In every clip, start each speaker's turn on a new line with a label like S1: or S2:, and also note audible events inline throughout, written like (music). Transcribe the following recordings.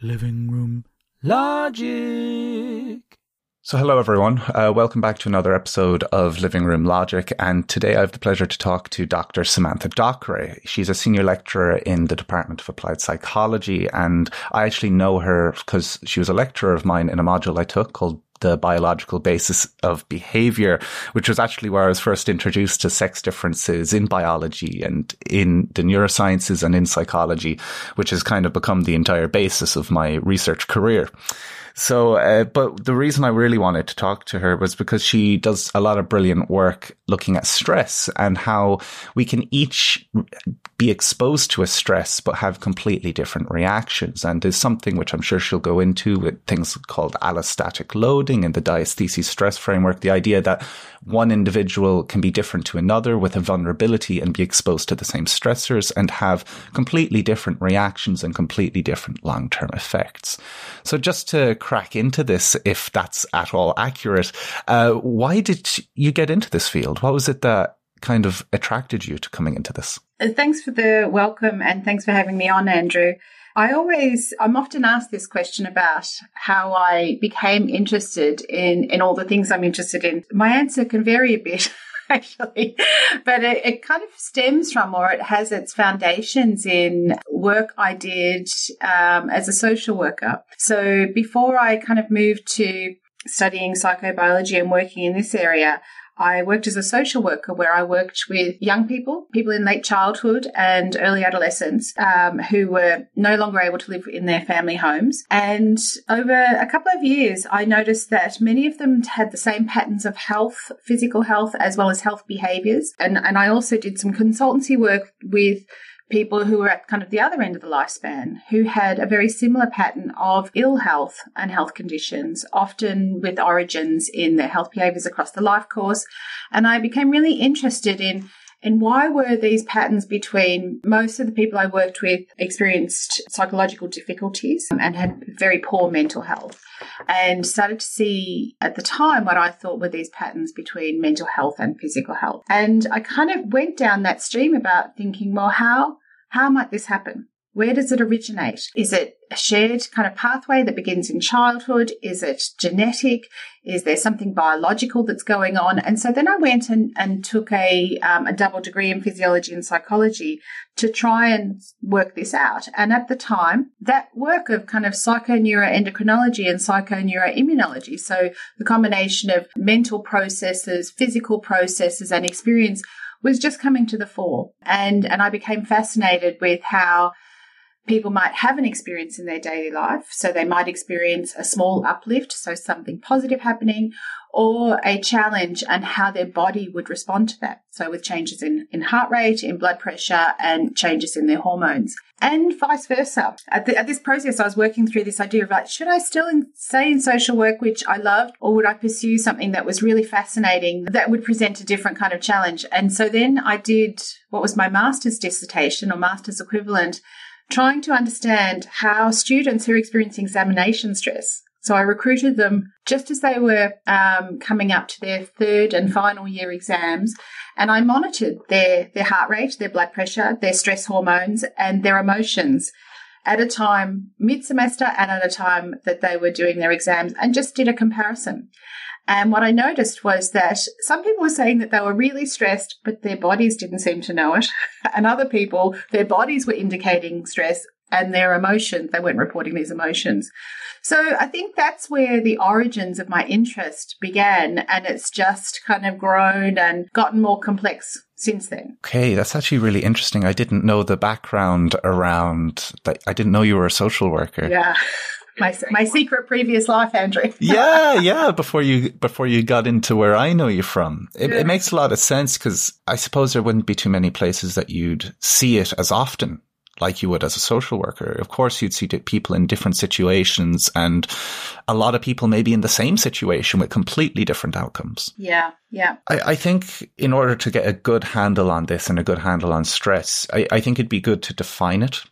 S1: Living Room Logic.
S2: So, hello everyone. Uh, welcome back to another episode of Living Room Logic. And today I have the pleasure to talk to Dr. Samantha Dockray. She's a senior lecturer in the Department of Applied Psychology. And I actually know her because she was a lecturer of mine in a module I took called the biological basis of behavior, which was actually where I was first introduced to sex differences in biology and in the neurosciences and in psychology, which has kind of become the entire basis of my research career. So, uh, but the reason I really wanted to talk to her was because she does a lot of brilliant work looking at stress and how we can each be exposed to a stress, but have completely different reactions. And there's something which I'm sure she'll go into with things called allostatic loading in the diatheses stress framework. The idea that one individual can be different to another with a vulnerability and be exposed to the same stressors and have completely different reactions and completely different long-term effects. So just to crack into this, if that's at all accurate, uh, why did you get into this field? What was it that kind of attracted you to coming into this?
S3: Thanks for the welcome and thanks for having me on, Andrew. I always, I'm often asked this question about how I became interested in, in all the things I'm interested in. My answer can vary a bit. (laughs) (laughs) Actually, but it, it, kind of stems from, or it has its foundations in work I did um, as a social worker. So before I kind of moved to studying psychobiology and working in this area, I worked as a social worker where I worked with young people, people in late childhood and early adolescence um, who were no longer able to live in their family homes. And over a couple of years, I noticed that many of them had the same patterns of health, physical health, as well as health behaviors. And, and I also did some consultancy work with people who were at kind of the other end of the lifespan who had a very similar pattern of ill health and health conditions, often with origins in their health behaviors across the life course. And I became really interested in and why were these patterns between most of the people I worked with experienced psychological difficulties and had very poor mental health? And started to see at the time what I thought were these patterns between mental health and physical health. And I kind of went down that stream about thinking, well, how, how might this happen? Where does it originate? Is it a shared kind of pathway that begins in childhood? Is it genetic? Is there something biological that's going on? And so then I went and, and took a, um, a double degree in physiology and psychology to try and work this out. And at the time, that work of kind of psychoneuroendocrinology and psychoneuroimmunology, so the combination of mental processes, physical processes, and experience was just coming to the fore. And, and I became fascinated with how people might have an experience in their daily life. So they might experience a small uplift, so something positive happening, or a challenge and how their body would respond to that. So with changes in, in heart rate, in blood pressure, and changes in their hormones. And vice versa. At, the, at this process, I was working through this idea of like, should I still in, stay in social work, which I loved, or would I pursue something that was really fascinating that would present a different kind of challenge? And so then I did what was my master's dissertation or master's equivalent trying to understand how students who are experiencing examination stress. So I recruited them just as they were um, coming up to their third and final year exams, and I monitored their their heart rate, their blood pressure, their stress hormones, and their emotions at a time mid semester and at a time that they were doing their exams, and just did a comparison. And what I noticed was that some people were saying that they were really stressed, but their bodies didn't seem to know it. (laughs) and other people, their bodies were indicating stress and their emotions, they weren't reporting these emotions. So I think that's where the origins of my interest began. And it's just kind of grown and gotten more complex since then.
S2: Okay, that's actually really interesting. I didn't know the background around that. I didn't know you were a social worker.
S3: Yeah my my secret previous life, Andrew. (laughs)
S2: yeah, yeah. Before you before you got into where I know you from, it, yeah. it makes a lot of sense because I suppose there wouldn't be too many places that you'd see it as often like you would as a social worker. Of course, you'd see people in different situations and a lot of people maybe in the same situation with completely different outcomes.
S3: Yeah. Yeah.
S2: I, I think in order to get a good handle on this and a good handle on stress, I, I think it'd be good to define it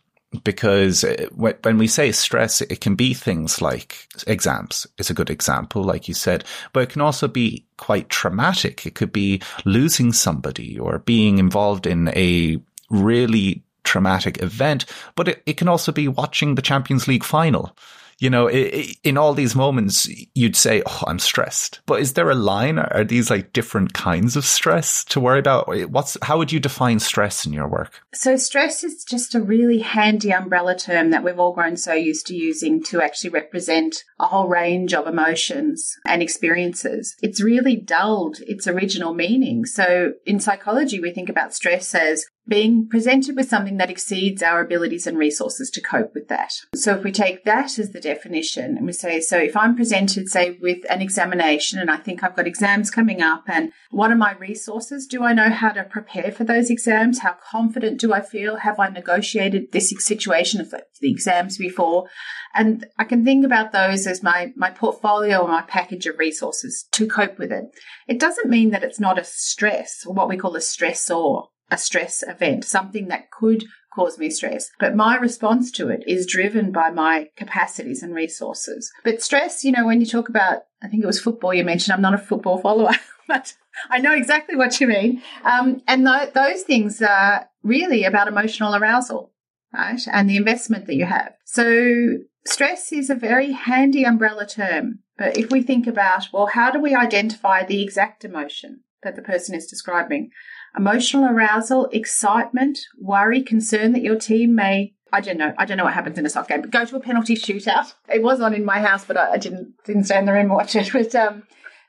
S2: because when we say stress, it can be things like exams is a good example, like you said, but it can also be quite traumatic. It could be losing somebody or being involved in a really traumatic event, but it, it can also be watching the Champions League final you know, in all these moments, you'd say, "Oh, I'm stressed." But is there a line? Are these like different kinds of stress to worry about? What's how would you define stress in your work?
S3: So, stress is just a really handy umbrella term that we've all grown so used to using to actually represent a whole range of emotions and experiences. It's really dulled its original meaning. So, in psychology, we think about stress as being presented with something that exceeds our abilities and resources to cope with that. So if we take that as the definition and we say, so if I'm presented, say, with an examination and I think I've got exams coming up and what are my resources? Do I know how to prepare for those exams? How confident do I feel? Have I negotiated this situation of the exams before? And I can think about those as my, my portfolio or my package of resources to cope with it. It doesn't mean that it's not a stress or what we call a stressor a stress event, something that could cause me stress. But my response to it is driven by my capacities and resources. But stress, you know, when you talk about, I think it was football you mentioned, I'm not a football follower, (laughs) but I know exactly what you mean. Um, and th- those things are really about emotional arousal, right? And the investment that you have. So stress is a very handy umbrella term. But if we think about, well, how do we identify the exact emotion that the person is describing? Emotional arousal, excitement, worry, concern that your team may I don't know. I don't know what happens in a soccer game, but go to a penalty shootout. It was on in my house, but I, I didn't didn't stay in the room and watch it. (laughs) But um,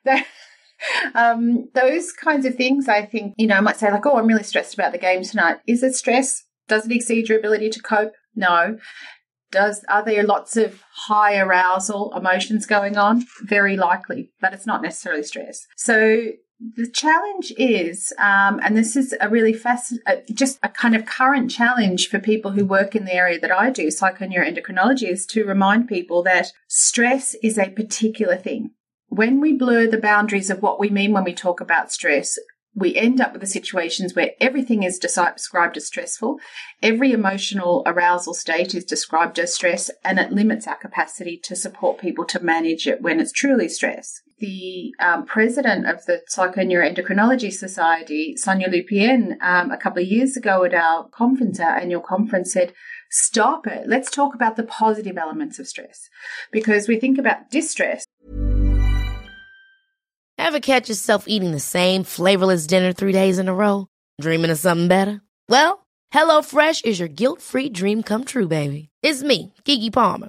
S3: the, (laughs) um, those kinds of things, I think, you know, I might say like, oh, I'm really stressed about the game tonight. Is it stress? Does it exceed your ability to cope? No. Does are there lots of high arousal emotions going on? Very likely, but it's not necessarily stress. So the challenge is, um, and this is a really fast, uh, just a kind of current challenge for people who work in the area that I do, psychoneuroendocrinology, is to remind people that stress is a particular thing. When we blur the boundaries of what we mean when we talk about stress, we end up with the situations where everything is described as stressful, every emotional arousal state is described as stress, and it limits our capacity to support people to manage it when it's truly stress. The um, president of the Psychoneuroendocrinology Society, Sonia Lupien, um, a couple of years ago at our conference, our annual conference, said, Stop it. Let's talk about the positive elements of stress. Because we think about distress
S1: Ever catch yourself eating the same flavorless dinner three days in a row? Dreaming of something better? Well, HelloFresh is your guilt-free dream come true, baby. It's me, Keke Palmer.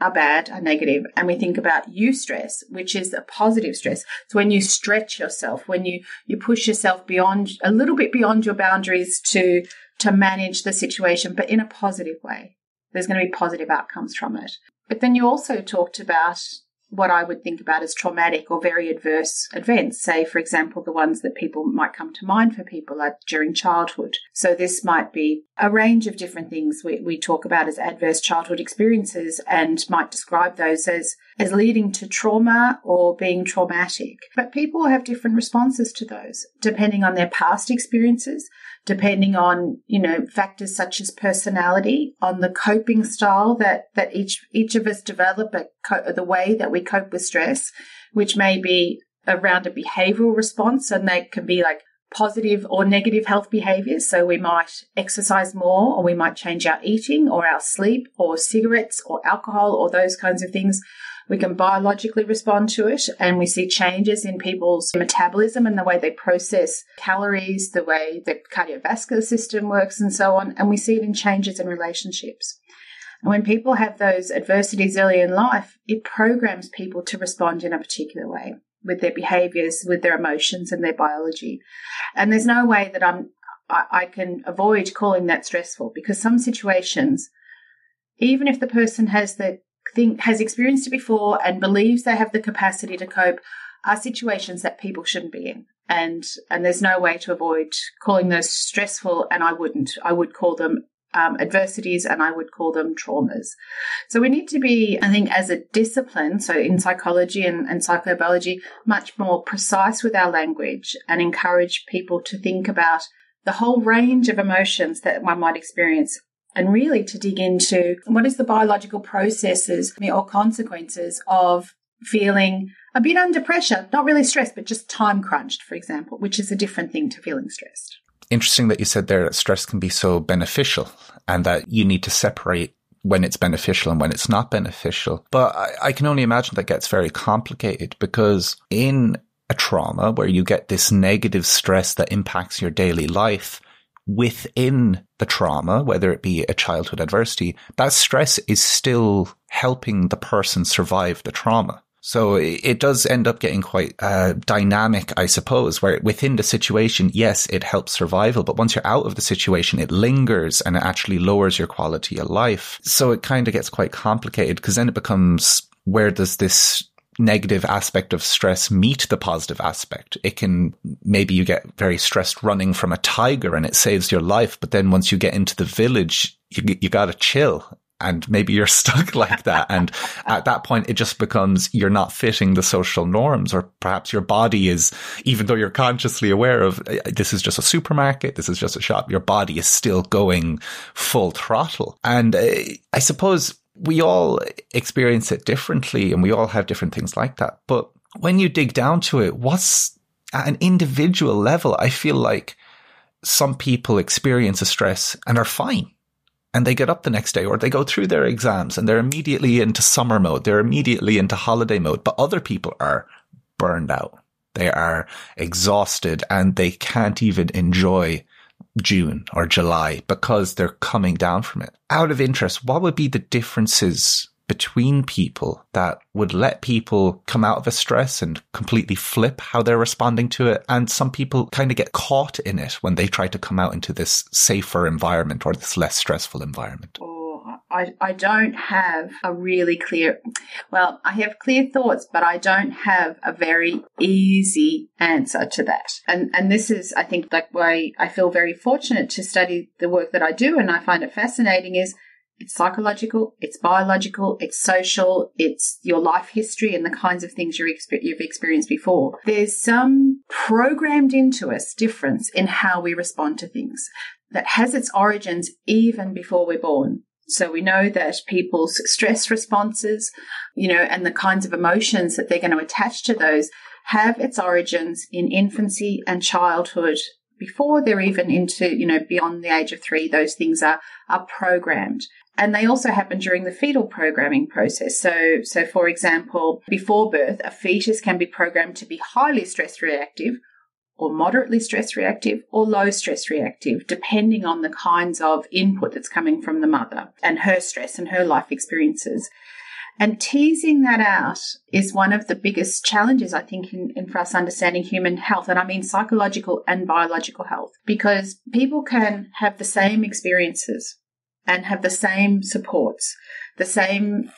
S3: are bad are negative and we think about eustress which is a positive stress. So when you stretch yourself when you you push yourself beyond a little bit beyond your boundaries to to manage the situation but in a positive way. There's going to be positive outcomes from it. But then you also talked about what I would think about as traumatic or very adverse events. Say, for example, the ones that people might come to mind for people are during childhood. So this might be a range of different things we, we talk about as adverse childhood experiences and might describe those as, as leading to trauma or being traumatic. But people have different responses to those depending on their past experiences, depending on, you know, factors such as personality, on the coping style that, that each, each of us develop, the way that we cope with stress, which may be around a behavioral response and they can be like positive or negative health behaviors. So we might exercise more or we might change our eating or our sleep or cigarettes or alcohol or those kinds of things. We can biologically respond to it and we see changes in people's metabolism and the way they process calories, the way the cardiovascular system works and so on. And we see it in changes in relationships. And when people have those adversities early in life, it programs people to respond in a particular way with their behaviors, with their emotions and their biology. And there's no way that I'm, I, I can avoid calling that stressful because some situations, even if the person has the think has experienced it before and believes they have the capacity to cope are situations that people shouldn't be in and and there's no way to avoid calling those stressful and I wouldn't I would call them um, adversities and I would call them traumas. So we need to be, I think, as a discipline, so in psychology and, and psychobiology, much more precise with our language and encourage people to think about the whole range of emotions that one might experience and really to dig into what is the biological processes or consequences of feeling a bit under pressure, not really stressed, but just time crunched, for example, which is a different thing to feeling stressed.
S2: Interesting that you said there that stress can be so beneficial and that you need to separate when it's beneficial and when it's not beneficial. But I, I can only imagine that gets very complicated because in a trauma where you get this negative stress that impacts your daily life, within the trauma, whether it be a childhood adversity, that stress is still helping the person survive the trauma. So it does end up getting quite uh, dynamic, I suppose, where within the situation, yes, it helps survival, but once you're out of the situation, it lingers and it actually lowers your quality of life. So it kind of gets quite complicated because then it becomes where does this negative aspect of stress meet the positive aspect. It can, maybe you get very stressed running from a tiger and it saves your life. But then once you get into the village, you, you gotta chill and maybe you're (laughs) stuck like that. And at that point, it just becomes you're not fitting the social norms, or perhaps your body is, even though you're consciously aware of this is just a supermarket, this is just a shop, your body is still going full throttle. And uh, I suppose we all experience it differently and we all have different things like that. But when you dig down to it, what's at an individual level, I feel like some people experience a stress and are fine. And they get up the next day or they go through their exams and they're immediately into summer mode. They're immediately into holiday mode. But other people are burned out. They are exhausted and they can't even enjoy June or July because they're coming down from it. Out of interest, what would be the differences between people that would let people come out of a stress and completely flip how they're responding to it. And some people kind of get caught in it when they try to come out into this safer environment or this less stressful environment.
S3: Oh, I, I don't have a really clear, well, I have clear thoughts, but I don't have a very easy answer to that. And, and this is, I think, like why I feel very fortunate to study the work that I do. And I find it fascinating is it's psychological, it's biological, it's social, it's your life history and the kinds of things you've experienced before. There's some programmed into us difference in how we respond to things that has its origins even before we're born. So we know that people's stress responses, you know, and the kinds of emotions that they're going to attach to those have its origins in infancy and childhood before they're even into, you know, beyond the age of three, those things are, are programmed. And they also happen during the fetal programming process. So, so for example, before birth, a fetus can be programmed to be highly stress reactive or moderately stress reactive or low stress reactive, depending on the kinds of input that's coming from the mother and her stress and her life experiences. And teasing that out is one of the biggest challenges, I think, in, in, for us understanding human health. And I mean psychological and biological health, because people can have the same experiences and have the same supports, the same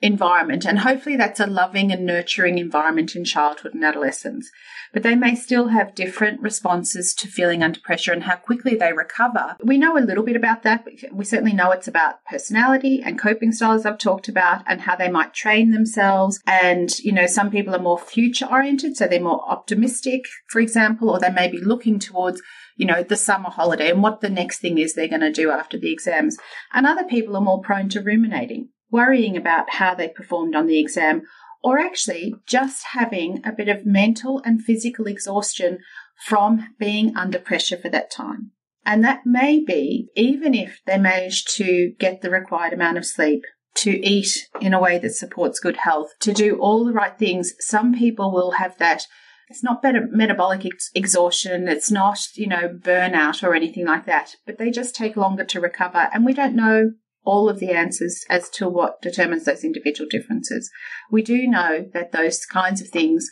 S3: environment. And hopefully that's a loving and nurturing environment in childhood and adolescence. But they may still have different responses to feeling under pressure and how quickly they recover. We know a little bit about that. We certainly know it's about personality and coping styles I've talked about and how they might train themselves. And, you know, some people are more future oriented. So they're more optimistic, for example, or they may be looking towards you know, the summer holiday and what the next thing is they're going to do after the exams. And other people are more prone to ruminating worrying about how they performed on the exam, or actually just having a bit of mental and physical exhaustion from being under pressure for that time. And that may be even if they manage to get the required amount of sleep, to eat in a way that supports good health, to do all the right things. Some people will have that. It's not better metabolic ex- exhaustion. It's not, you know, burnout or anything like that, but they just take longer to recover. And we don't know all of the answers as to what determines those individual differences. We do know that those kinds of things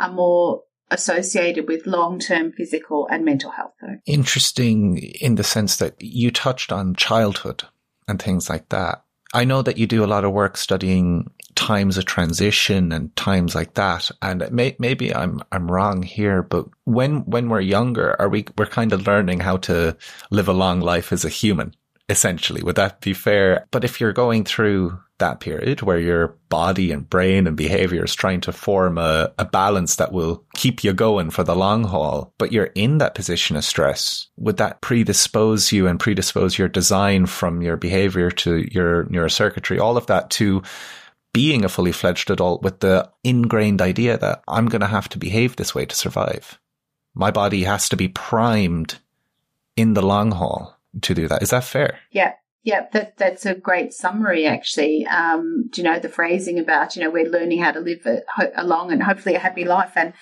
S3: are more associated with long term physical and mental health, though.
S2: Interesting in the sense that you touched on childhood and things like that. I know that you do a lot of work studying times of transition and times like that. And may, maybe I'm I'm wrong here, but when when we're younger, are we we're kind of learning how to live a long life as a human? Essentially. Would that be fair? But if you're going through that period where your body and brain and behavior is trying to form a, a balance that will keep you going for the long haul, but you're in that position of stress, would that predispose you and predispose your design from your behavior to your neurocircuitry, all of that to being a fully fledged adult with the ingrained idea that I'm going to have to behave this way to survive? My body has to be primed in the long haul to do that. Is that fair?
S3: Yeah. Yeah, that, that's a great summary, actually. Um, do you know the phrasing about, you know, we're learning how to live a, a long and hopefully a happy life. And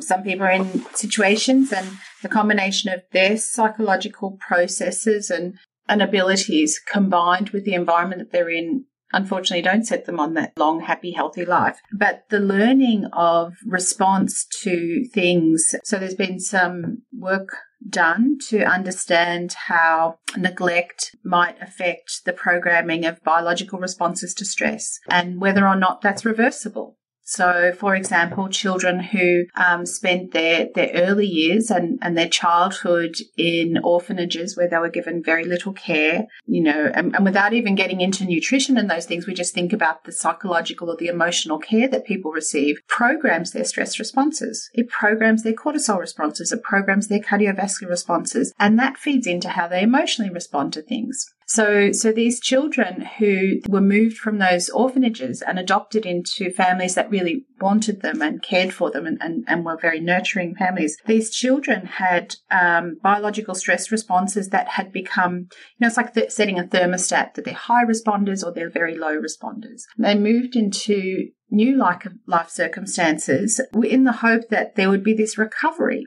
S3: some people are in situations and the combination of their psychological processes and, and abilities combined with the environment that they're in unfortunately don't set them on that long, happy, healthy life. But the learning of response to things. So there's been some work done to understand how neglect might affect the programming of biological responses to stress and whether or not that's reversible. So, for example, children who um, spent their, their early years and, and their childhood in orphanages where they were given very little care, you know, and, and without even getting into nutrition and those things, we just think about the psychological or the emotional care that people receive, programs their stress responses. It programs their cortisol responses. It programs their cardiovascular responses. And that feeds into how they emotionally respond to things. So, so these children who were moved from those orphanages and adopted into families that really wanted them and cared for them and, and, and were very nurturing families, these children had um, biological stress responses that had become, you know, it's like the, setting a thermostat that they're high responders or they're very low responders. They moved into new life circumstances in the hope that there would be this recovery.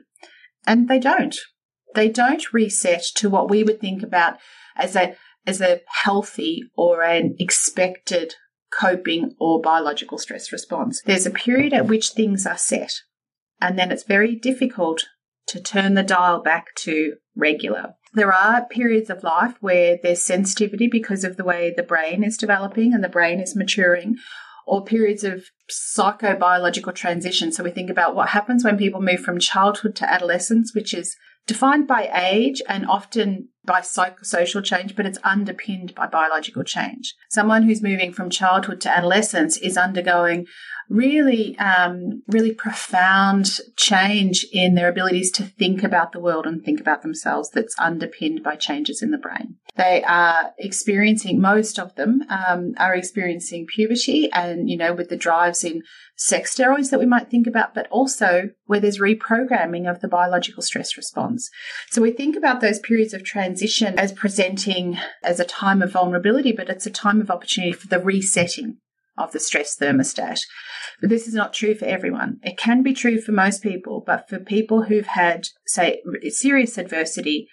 S3: And they don't. They don't reset to what we would think about as a as a healthy or an expected coping or biological stress response. There's a period at which things are set, and then it's very difficult to turn the dial back to regular. There are periods of life where there's sensitivity because of the way the brain is developing and the brain is maturing, or periods of psychobiological transition. So we think about what happens when people move from childhood to adolescence, which is defined by age and often by psychosocial change, but it's underpinned by biological change. Someone who's moving from childhood to adolescence is undergoing really, um, really profound change in their abilities to think about the world and think about themselves that's underpinned by changes in the brain. They are experiencing, most of them um, are experiencing puberty and, you know, with the drives in sex steroids that we might think about, but also where there's reprogramming of the biological stress response. So we think about those periods of transition as presenting as a time of vulnerability, but it's a time of opportunity for the resetting of the stress thermostat. But this is not true for everyone. It can be true for most people, but for people who've had, say, serious adversity,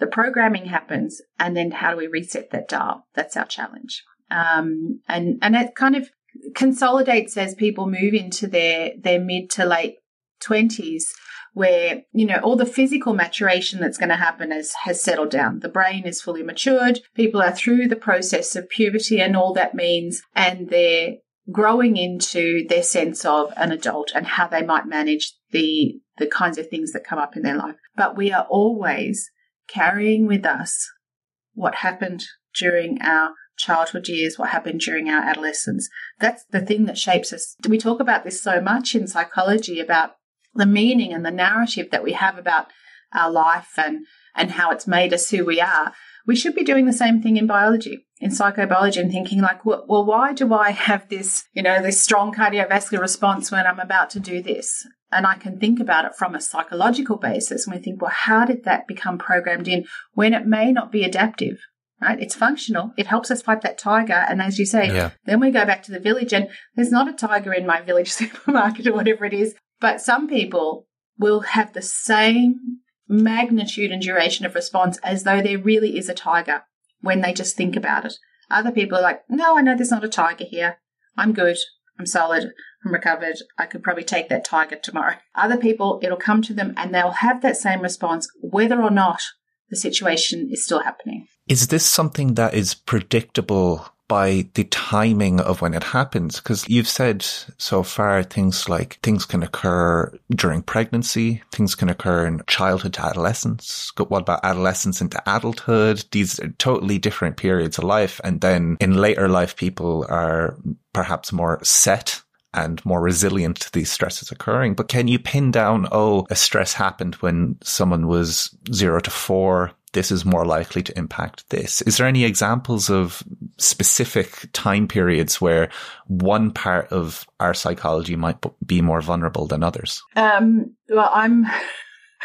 S3: the programming happens, and then how do we reset that dial? That's our challenge. Um, and and it kind of consolidates as people move into their their mid to late twenties where you know all the physical maturation that's going to happen has has settled down the brain is fully matured people are through the process of puberty and all that means and they're growing into their sense of an adult and how they might manage the the kinds of things that come up in their life but we are always carrying with us what happened during our childhood years, what happened during our adolescence. That's the thing that shapes us. We talk about this so much in psychology about the meaning and the narrative that we have about our life and, and how it's made us who we are, we should be doing the same thing in biology, in psychobiology, and thinking like, well, well, why do I have this, you know, this strong cardiovascular response when I'm about to do this? And I can think about it from a psychological basis. And we think, well, how did that become programmed in when it may not be adaptive? Right? It's functional. It helps us fight that tiger. And as you say, yeah. then we go back to the village and there's not a tiger in my village (laughs) supermarket or whatever it is. But some people will have the same magnitude and duration of response as though there really is a tiger when they just think about it. Other people are like, no, I know there's not a tiger here. I'm good. I'm solid. I'm recovered. I could probably take that tiger tomorrow. (laughs) Other people, it'll come to them and they'll have that same response whether or not the situation is still happening.
S2: Is this something that is predictable by the timing of when it happens? Because you've said so far things like things can occur during pregnancy, things can occur in childhood to adolescence. What about adolescence into adulthood? These are totally different periods of life. And then in later life, people are perhaps more set and more resilient to these stresses occurring. But can you pin down, oh, a stress happened when someone was zero to four? This is more likely to impact this. Is there any examples of specific time periods where one part of our psychology might be more vulnerable than others?
S3: Um, well, I'm.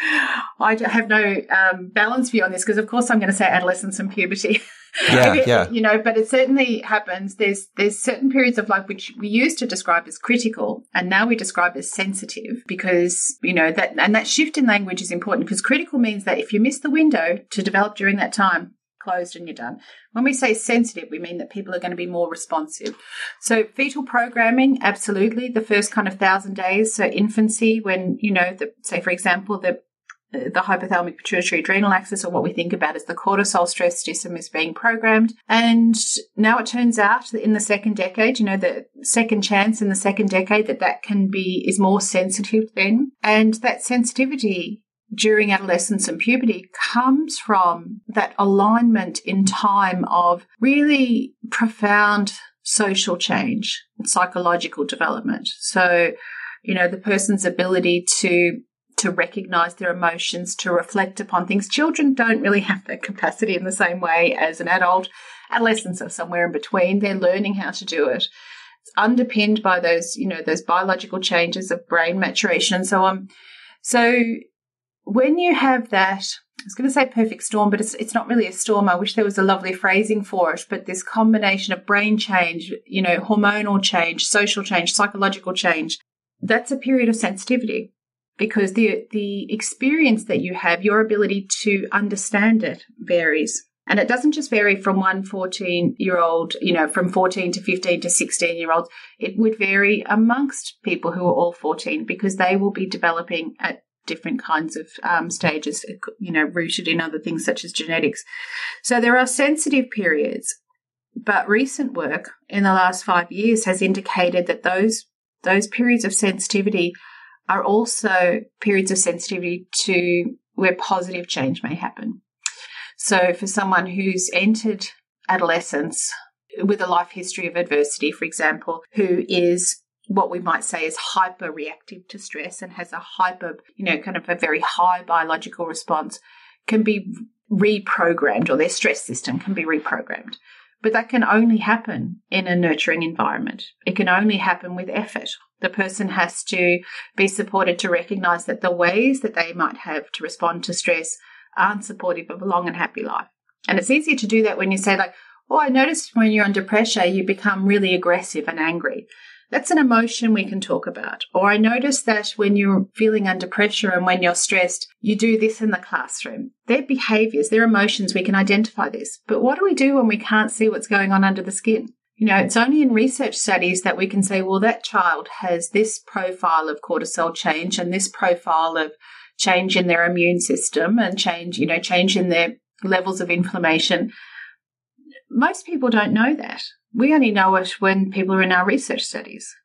S3: (laughs) I have no um, balance view on this because, of course, I'm going to say adolescence and puberty. (laughs)
S2: Yeah, it, yeah.
S3: You know, but it certainly happens. There's there's certain periods of life which we used to describe as critical, and now we describe as sensitive because you know that and that shift in language is important because critical means that if you miss the window to develop during that time, closed and you're done. When we say sensitive, we mean that people are going to be more responsive. So fetal programming, absolutely. The first kind of thousand days, so infancy, when you know, the, say for example, the the hypothalamic pituitary adrenal axis, or what we think about as the cortisol stress system, is being programmed. And now it turns out that in the second decade, you know, the second chance in the second decade, that that can be is more sensitive then, and that sensitivity during adolescence and puberty comes from that alignment in time of really profound social change and psychological development. So, you know, the person's ability to to recognize their emotions, to reflect upon things. Children don't really have that capacity in the same way as an adult. Adolescents are somewhere in between. They're learning how to do it. It's underpinned by those, you know, those biological changes of brain maturation and so on. So when you have that, I was going to say perfect storm, but it's, it's not really a storm. I wish there was a lovely phrasing for it, but this combination of brain change, you know, hormonal change, social change, psychological change, that's a period of sensitivity because the the experience that you have, your ability to understand it varies. And it doesn't just vary from one 14 year old, you know, from 14 to 15 to 16 year olds. It would vary amongst people who are all 14 because they will be developing at different kinds of um, stages, you know, rooted in other things such as genetics. So there are sensitive periods, but recent work in the last five years has indicated that those those periods of sensitivity are also periods of sensitivity to where positive change may happen. So for someone who's entered adolescence with a life history of adversity, for example, who is what we might say is hyper reactive to stress and has a hyper, you know, kind of a very high biological response can be reprogrammed or their stress system can be reprogrammed. But that can only happen in a nurturing environment. It can only happen with effort. The person has to be supported to recognize that the ways that they might have to respond to stress aren't supportive of a long and happy life. And it's easier to do that when you say, like, oh, I noticed when you're under pressure, you become really aggressive and angry. That's an emotion we can talk about. Or I notice that when you're feeling under pressure and when you're stressed, you do this in the classroom. Their behaviors, their emotions, we can identify this. But what do we do when we can't see what's going on under the skin? You know, it's only in research studies that we can say, well, that child has this profile of cortisol change and this profile of change in their immune system and change, you know, change in their levels of inflammation. Most people don't know that. We only know it when people are in our research studies.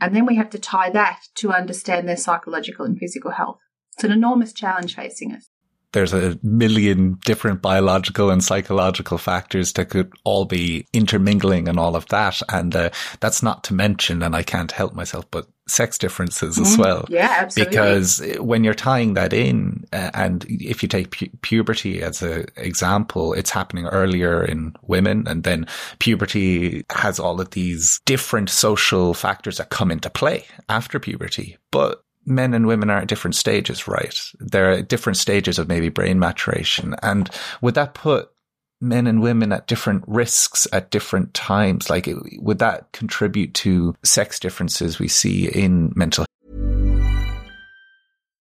S3: And then we have to tie that to understand their psychological and physical health. It's an enormous challenge facing us
S2: there's a million different biological and psychological factors that could all be intermingling and all of that. And uh, that's not to mention, and I can't help myself, but sex differences as mm, well.
S3: Yeah, absolutely.
S2: Because when you're tying that in, uh, and if you take pu- puberty as an example, it's happening earlier in women, and then puberty has all of these different social factors that come into play after puberty. But men and women are at different stages, right? They're at different stages of maybe brain maturation. And would that put men and women at different risks at different times? Like, would that contribute to sex differences we see in mental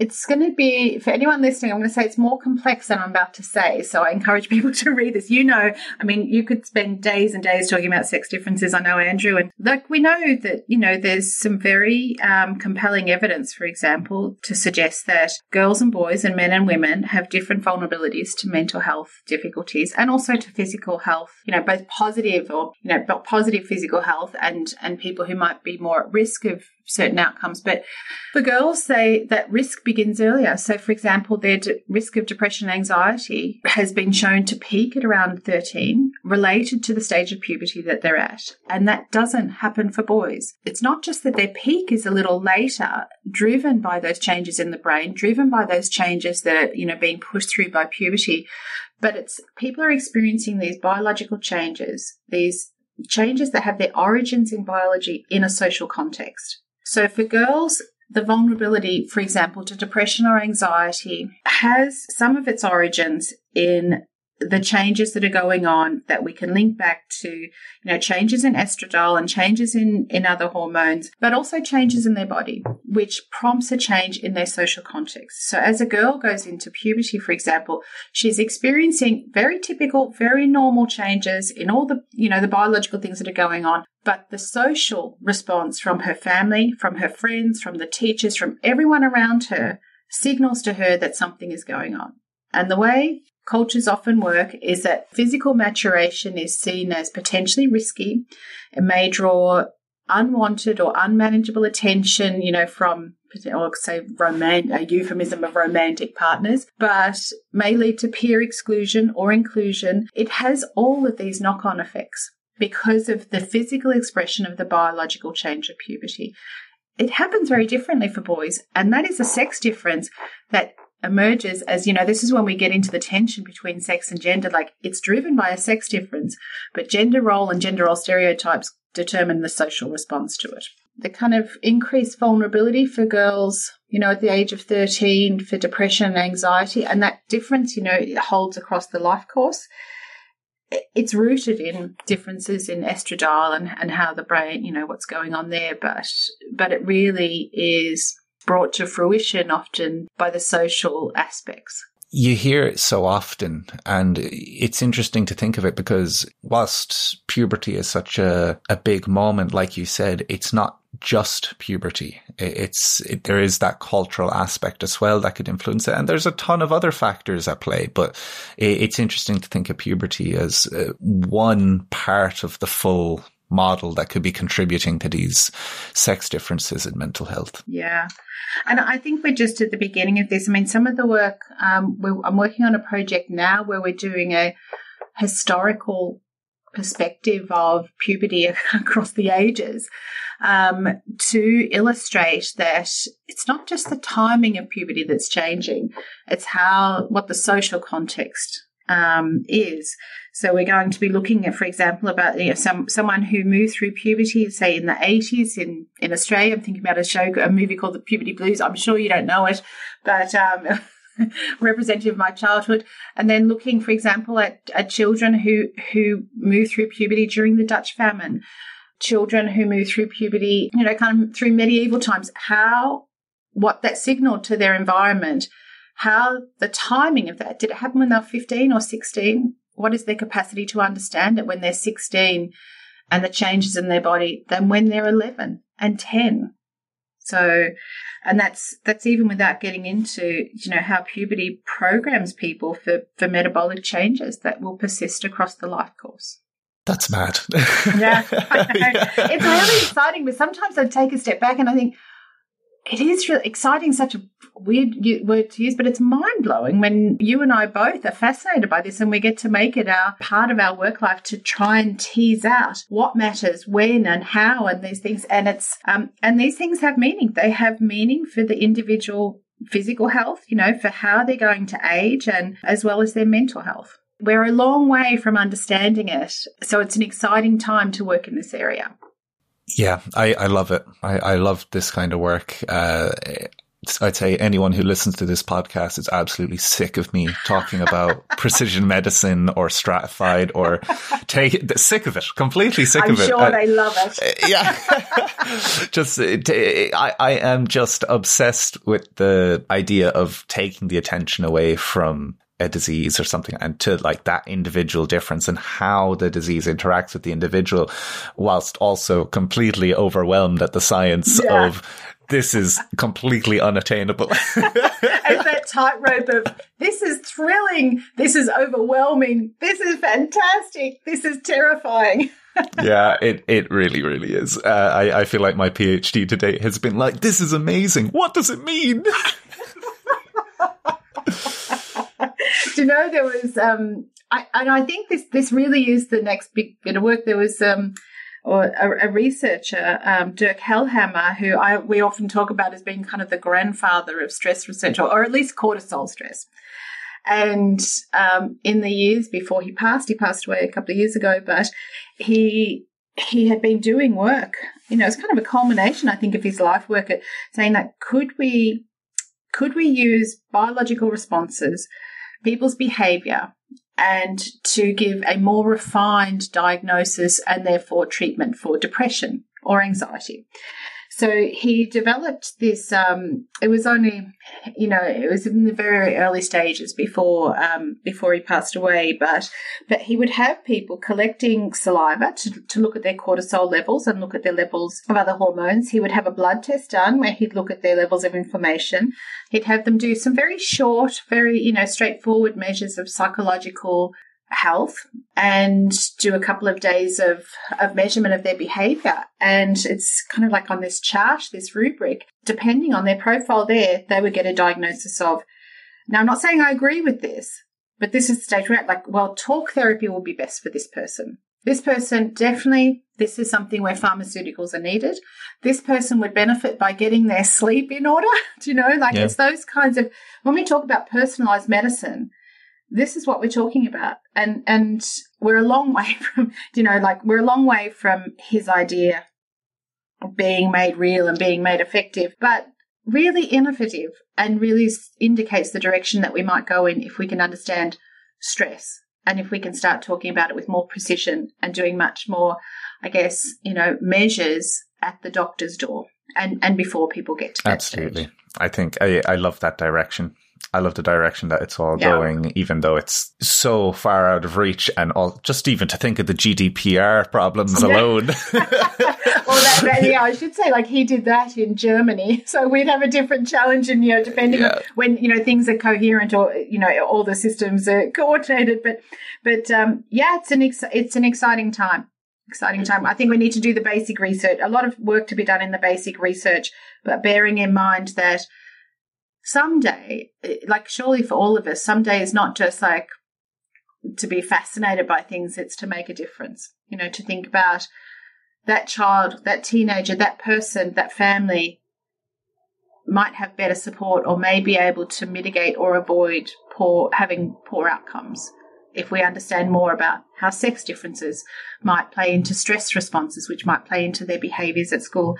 S3: it's going to be, for anyone listening, I'm going to say it's more complex than I'm about to say. So I encourage people (laughs) to read this. You know, I mean, you could spend days and days talking about sex differences. I know, Andrew. And like, we know that, you know, there's some very um, compelling evidence, for example, to suggest that girls and boys and men and women have different vulnerabilities to mental health difficulties and also to physical health, you know, both positive or, you know, positive physical health and, and people who might be more at risk of certain outcomes. But for girls, they, that risk begins earlier. So, for example, their de- risk of depression and anxiety has been shown to peak at around 13, related to the stage of puberty that they're at. And that doesn't happen for boys. It's not just that their peak is a little later, driven by those changes in the brain, driven by those changes that are, you know, being pushed through by puberty, but it's people are experiencing these biological changes, these changes that have their origins in biology in a social context. So for girls, the vulnerability, for example, to depression or anxiety has some of its origins in the changes that are going on that we can link back to, you know, changes in estradiol and changes in, in other hormones, but also changes in their body, which prompts a change in their social context. So as a girl goes into puberty, for example, she's experiencing very typical, very normal changes in all the, you know, the biological things that are going on. But the social response from her family, from her friends, from the teachers, from everyone around her signals to her that something is going on. And the way cultures often work is that physical maturation is seen as potentially risky. It may draw unwanted or unmanageable attention, you know, from or say a euphemism of romantic partners, but may lead to peer exclusion or inclusion. It has all of these knock-on effects because of the physical expression of the biological change of puberty. It happens very differently for boys, and that is a sex difference that emerges as, you know, this is when we get into the tension between sex and gender. Like it's driven by a sex difference, but gender role and gender role stereotypes determine the social response to it. The kind of increased vulnerability for girls, you know, at the age of 13 for depression and anxiety, and that difference, you know, holds across the life course. It's rooted in differences in estradiol and, and how the brain, you know, what's going on there, but but it really is brought to fruition often by the social aspects.
S2: You hear it so often, and it's interesting to think of it because whilst puberty is such a, a big moment, like you said, it's not just puberty. It's it, there is that cultural aspect as well that could influence it, and there's a ton of other factors at play. But it, it's interesting to think of puberty as uh, one part of the full model that could be contributing to these sex differences in mental health.
S3: Yeah. And I think we're just at the beginning of this. I mean, some of the work, um, I'm working on a project now where we're doing a historical perspective of puberty (laughs) across the ages um, to illustrate that it's not just the timing of puberty that's changing, it's how, what the social context um, is. So we're going to be looking at, for example, about you know, some someone who moved through puberty, say in the eighties in in Australia. I'm thinking about a show, a movie called The Puberty Blues. I'm sure you don't know it, but um, (laughs) representative of my childhood. And then looking, for example, at, at children who who moved through puberty during the Dutch famine, children who moved through puberty, you know, kind of through medieval times. How what that signaled to their environment how the timing of that did it happen when they were 15 or 16 what is their capacity to understand it when they're 16 and the changes in their body than when they're 11 and 10 so and that's that's even without getting into you know how puberty programs people for for metabolic changes that will persist across the life course
S2: That's mad.
S3: yeah, yeah, (laughs) (laughs) it's really exciting. But sometimes I take a step back and I think it is really exciting. Such a weird word to use, but it's mind blowing when you and I both are fascinated by this and we get to make it our part of our work life to try and tease out what matters, when and how and these things. And it's, um, and these things have meaning. They have meaning for the individual physical health, you know, for how they're going to age and as well as their mental health. We're a long way from understanding it. So it's an exciting time to work in this area.
S2: Yeah, I, I love it. I, I love this kind of work. Uh, I'd say anyone who listens to this podcast is absolutely sick of me talking about (laughs) precision medicine or stratified or take sick of it, completely sick
S3: I'm
S2: of it.
S3: I'm sure uh, they love it. (laughs) (laughs)
S2: Uh, yeah, just I, I am just obsessed with the idea of taking the attention away from a disease or something and to like that individual difference and how the disease interacts with the individual whilst also completely overwhelmed at the science yeah. of this is completely unattainable. (laughs)
S3: it's that tightrope of this is thrilling, this is overwhelming, this is fantastic, this is terrifying. (laughs)
S2: yeah, it, it really, really is. Uh, I, I feel like my PhD today has been like, this is amazing. What does it mean? (laughs) (laughs)
S3: Do you know there was um I and I think this this really is the next big bit of work. There was um or a, a researcher, um, Dirk Hellhammer, who I, we often talk about as being kind of the grandfather of stress research, or, or at least cortisol stress. And um, in the years before he passed, he passed away a couple of years ago, but he he had been doing work. You know, it's kind of a culmination, I think, of his life work at saying that could we could we use biological responses people's behavior and to give a more refined diagnosis and therefore treatment for depression or anxiety. So he developed this. Um, it was only, you know, it was in the very early stages before um, before he passed away. But but he would have people collecting saliva to, to look at their cortisol levels and look at their levels of other hormones. He would have a blood test done where he'd look at their levels of inflammation. He'd have them do some very short, very you know straightforward measures of psychological health and do a couple of days of, of measurement of their behavior. And it's kind of like on this chart, this rubric, depending on their profile there, they would get a diagnosis of. Now, I'm not saying I agree with this, but this is the stage where, like, well, talk therapy will be best for this person. This person definitely, this is something where pharmaceuticals are needed. This person would benefit by getting their sleep in order. (laughs) Do you know? Like, yeah. it's those kinds of, when we talk about personalized medicine, this is what we're talking about. And, and we're a long (laughs) way from, you know, like we're a long way from his idea being made real and being made effective, but really innovative and really indicates the direction that we might go in if we can understand stress and if we can start talking about it with more precision and doing much more, I guess, you know, measures at the doctor's door and, and before people get to
S2: Absolutely.
S3: Stage.
S2: I think I, I love that direction. I love the direction that it's all yeah. going, even though it's so far out of reach and all, just even to think of the GDPR problems alone. (laughs) (laughs)
S3: well, that, that, yeah, I should say, like he did that in Germany. (laughs) So we'd have a different challenge and, you know, depending yeah. on when, you know, things are coherent or, you know, all the systems are coordinated. But, but, um, yeah, it's an, ex- it's an exciting time. Exciting time. I think we need to do the basic research. A lot of work to be done in the basic research, but bearing in mind that someday, like surely for all of us, someday is not just like to be fascinated by things, it's to make a difference. You know, to think about that child, that teenager, that person, that family might have better support or may be able to mitigate or avoid poor having poor outcomes if we understand more about how sex differences might play into stress responses, which might play into their behaviors at school.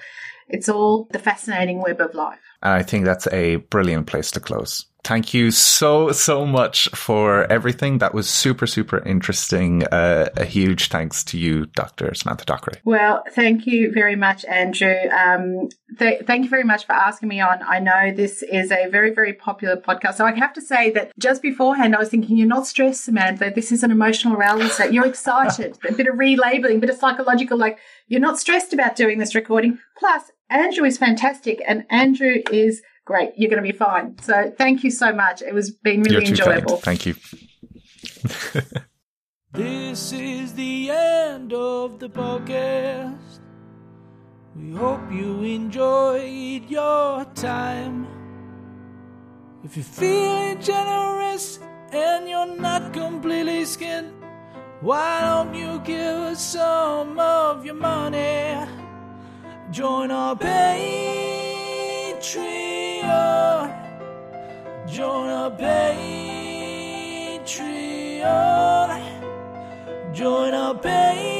S3: It's all the fascinating web of life.
S2: And I think that's a brilliant place to close. Thank you so, so much for everything. That was super, super interesting. Uh, a huge thanks to you, Dr. Samantha Dockray.
S3: Well, thank you very much, Andrew. Um, th- thank you very much for asking me on. I know this is a very, very popular podcast. So I have to say that just beforehand, I was thinking, you're not stressed, Samantha. This is an emotional reality set. You're excited. (laughs) a bit of relabeling, a bit of psychological, like you're not stressed about doing this recording. Plus, Andrew is fantastic and Andrew is great. You're going to be fine. So thank you so much. It was been really enjoyable.
S2: Thank you. (laughs)
S4: This is the end of the podcast. We hope you enjoyed your time. If you're feeling generous and you're not completely skinned, why don't you give us some of your money? Join our Join our Patreon. Join our Patreon.